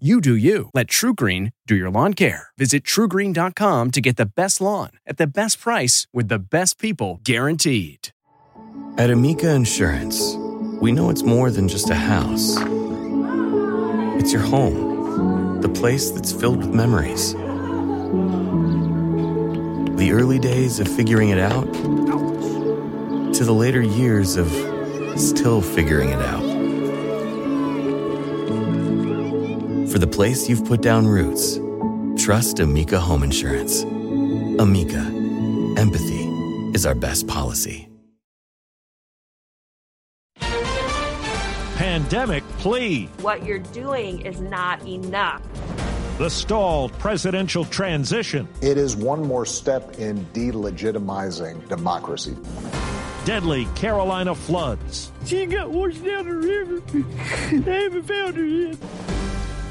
You do you. Let TruGreen do your lawn care. Visit trugreen.com to get the best lawn at the best price with the best people guaranteed. At Amica Insurance, we know it's more than just a house. It's your home, the place that's filled with memories. The early days of figuring it out to the later years of still figuring it out. For the place you've put down roots, trust Amica Home Insurance. Amica, empathy is our best policy. Pandemic plea. What you're doing is not enough. The stalled presidential transition. It is one more step in delegitimizing democracy. Deadly Carolina floods. She got washed down the river. they haven't found her yet.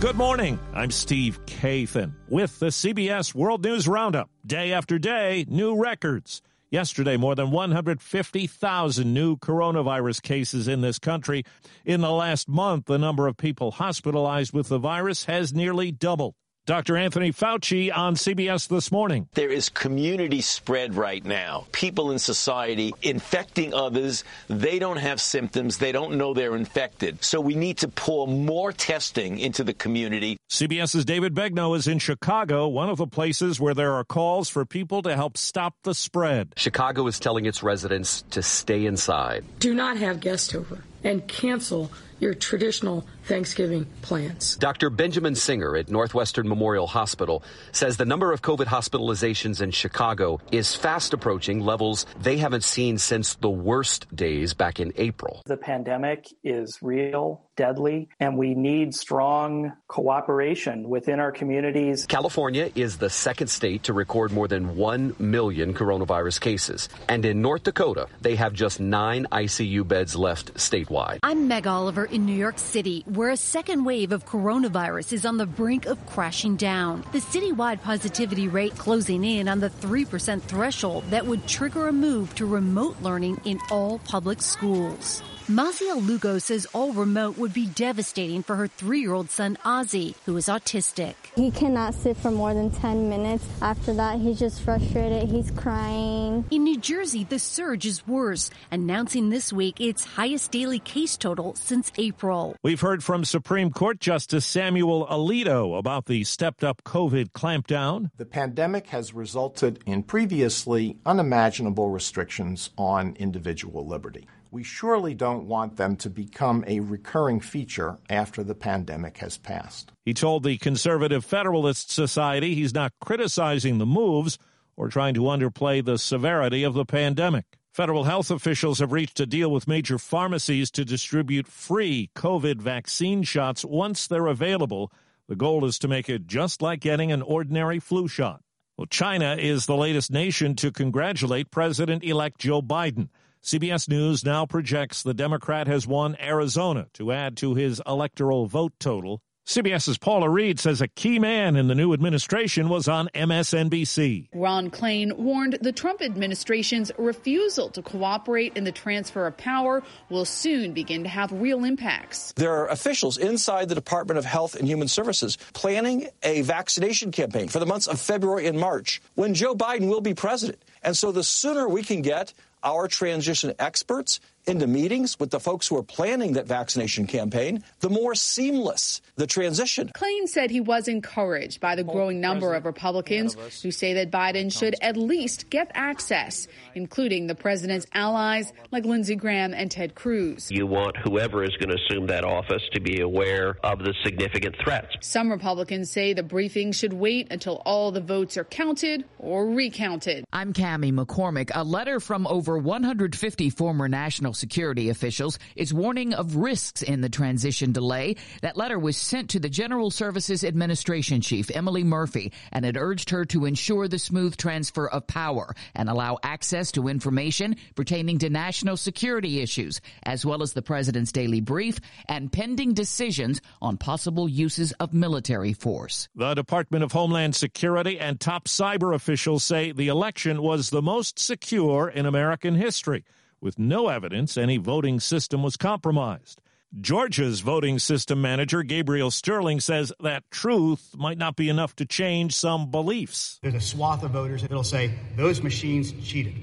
Good morning. I'm Steve Kathan with the CBS World News Roundup. Day after day, new records. Yesterday, more than 150,000 new coronavirus cases in this country. In the last month, the number of people hospitalized with the virus has nearly doubled. Dr. Anthony Fauci on CBS This Morning. There is community spread right now. People in society infecting others. They don't have symptoms. They don't know they're infected. So we need to pour more testing into the community. CBS's David Begnaud is in Chicago, one of the places where there are calls for people to help stop the spread. Chicago is telling its residents to stay inside. Do not have guests over and cancel your traditional Thanksgiving plans. Dr. Benjamin Singer at Northwestern Memorial Hospital says the number of COVID hospitalizations in Chicago is fast approaching levels they haven't seen since the worst days back in April. The pandemic is real, deadly, and we need strong cooperation within our communities. California is the second state to record more than 1 million coronavirus cases. And in North Dakota, they have just nine ICU beds left statewide. I'm Meg Oliver in New York City where a second wave of coronavirus is on the brink of crashing down. The citywide positivity rate closing in on the 3% threshold that would trigger a move to remote learning in all public schools. Mazia Lugo says all remote would be devastating for her three-year-old son Ozzy, who is autistic. He cannot sit for more than 10 minutes. After that, he's just frustrated. He's crying. In New Jersey, the surge is worse, announcing this week its highest daily case total since April. We've heard from Supreme Court Justice Samuel Alito about the stepped-up COVID clampdown. The pandemic has resulted in previously unimaginable restrictions on individual liberty we surely don't want them to become a recurring feature after the pandemic has passed. He told the Conservative Federalist Society he's not criticizing the moves or trying to underplay the severity of the pandemic. Federal health officials have reached a deal with major pharmacies to distribute free COVID vaccine shots once they're available. The goal is to make it just like getting an ordinary flu shot. Well, China is the latest nation to congratulate President elect Joe Biden. CBS News now projects the Democrat has won Arizona to add to his electoral vote total. CBS's Paula Reid says a key man in the new administration was on MSNBC. Ron Klain warned the Trump administration's refusal to cooperate in the transfer of power will soon begin to have real impacts. There are officials inside the Department of Health and Human Services planning a vaccination campaign for the months of February and March when Joe Biden will be president. And so the sooner we can get our transition experts into meetings with the folks who are planning that vaccination campaign, the more seamless the transition. Klain said he was encouraged by the growing number of Republicans who say that Biden should at least get access, including the president's allies like Lindsey Graham and Ted Cruz. You want whoever is going to assume that office to be aware of the significant threats. Some Republicans say the briefing should wait until all the votes are counted or recounted. I'm Cami McCormick. A letter from over over 150 former national security officials is warning of risks in the transition delay. That letter was sent to the General Services Administration Chief, Emily Murphy, and it urged her to ensure the smooth transfer of power and allow access to information pertaining to national security issues, as well as the president's daily brief and pending decisions on possible uses of military force. The Department of Homeland Security and top cyber officials say the election was the most secure in American history, with no evidence any voting system was compromised. Georgia's voting system manager, Gabriel Sterling, says that truth might not be enough to change some beliefs. There's a swath of voters that'll say those machines cheated.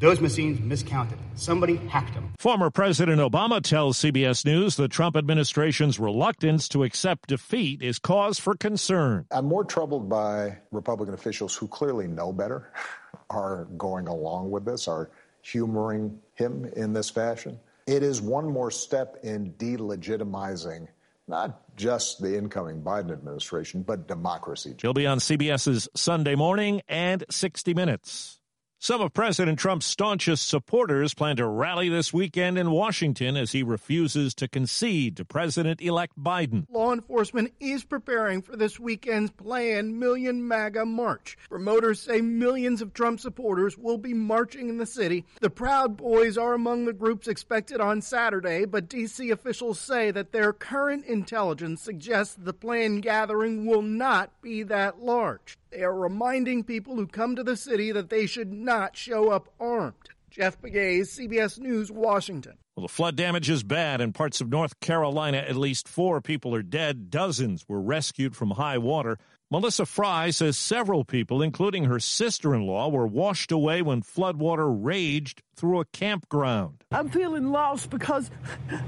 Those machines miscounted. Somebody hacked them. Former President Obama tells CBS News the Trump administration's reluctance to accept defeat is cause for concern. I'm more troubled by Republican officials who clearly know better, are going along with this, are humoring him in this fashion. It is one more step in delegitimizing not just the incoming Biden administration, but democracy. He'll be on CBS's Sunday morning and 60 Minutes. Some of President Trump's staunchest supporters plan to rally this weekend in Washington as he refuses to concede to President elect Biden. Law enforcement is preparing for this weekend's planned Million MAGA March. Promoters say millions of Trump supporters will be marching in the city. The Proud Boys are among the groups expected on Saturday, but D.C. officials say that their current intelligence suggests the planned gathering will not be that large. They are reminding people who come to the city that they should not show up armed. Jeff Pegues, CBS News, Washington. Well, the flood damage is bad in parts of North Carolina. At least four people are dead. Dozens were rescued from high water. Melissa Fry says several people, including her sister in law, were washed away when floodwater raged through a campground. I'm feeling lost because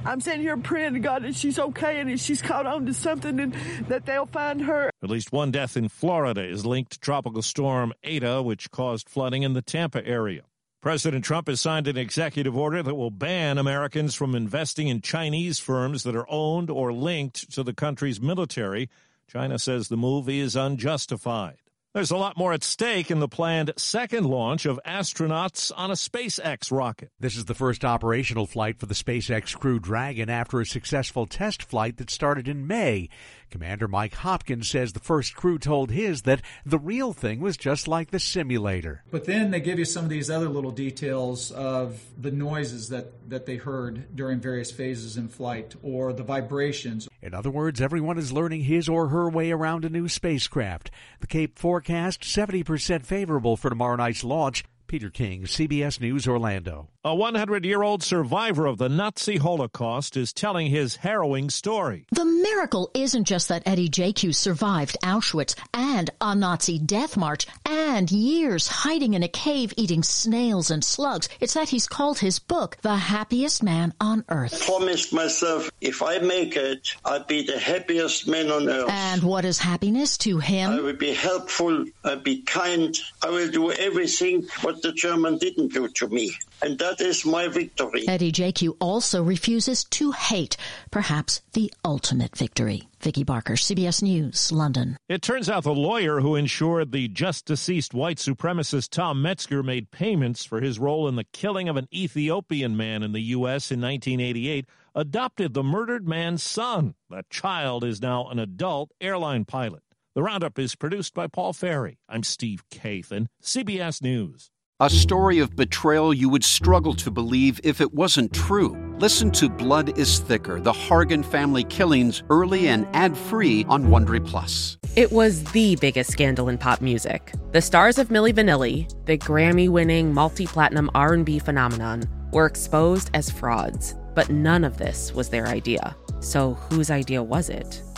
I'm sitting here praying to God that she's okay and that she's caught on to something and that they'll find her. At least one death in Florida is linked to Tropical Storm Eta, which caused flooding in the Tampa area. President Trump has signed an executive order that will ban Americans from investing in Chinese firms that are owned or linked to the country's military. China says the move is unjustified. There's a lot more at stake in the planned second launch of astronauts on a SpaceX rocket. This is the first operational flight for the SpaceX Crew Dragon after a successful test flight that started in May. Commander Mike Hopkins says the first crew told his that the real thing was just like the simulator. But then they give you some of these other little details of the noises that, that they heard during various phases in flight or the vibrations. In other words, everyone is learning his or her way around a new spacecraft. The Cape forecast 70% favorable for tomorrow night's launch. Peter King, CBS News, Orlando. A 100 year old survivor of the Nazi Holocaust is telling his harrowing story. The miracle isn't just that Eddie Jaku survived Auschwitz and a Nazi death march and years hiding in a cave eating snails and slugs. It's that he's called his book The Happiest Man on Earth. I promised myself if I make it, I'd be the happiest man on earth. And what is happiness to him? I will be helpful, I'll be kind, I will do everything what the German didn't do to me. And that is my victory. Eddie Jaku also refuses to hate, perhaps the ultimate victory. Vicky Barker, CBS News, London. It turns out the lawyer who ensured the just deceased white supremacist Tom Metzger made payments for his role in the killing of an Ethiopian man in the U.S. in 1988 adopted the murdered man's son. That child is now an adult airline pilot. The roundup is produced by Paul Ferry. I'm Steve Kathan, CBS News. A story of betrayal you would struggle to believe if it wasn't true. Listen to Blood is Thicker The Hargan Family Killings early and ad free on Wondery Plus. It was the biggest scandal in pop music. The stars of Milli Vanilli, the Grammy winning multi platinum R&B phenomenon, were exposed as frauds. But none of this was their idea. So whose idea was it?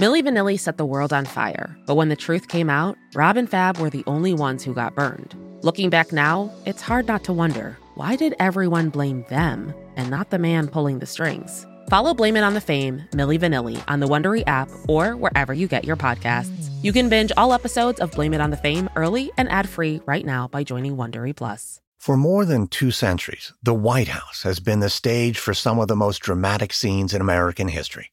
Milli Vanilli set the world on fire, but when the truth came out, Rob and Fab were the only ones who got burned. Looking back now, it's hard not to wonder why did everyone blame them and not the man pulling the strings? Follow Blame It on the Fame, Milli Vanilli, on the Wondery app or wherever you get your podcasts. You can binge all episodes of Blame It on the Fame early and ad-free right now by joining Wondery Plus. For more than two centuries, the White House has been the stage for some of the most dramatic scenes in American history.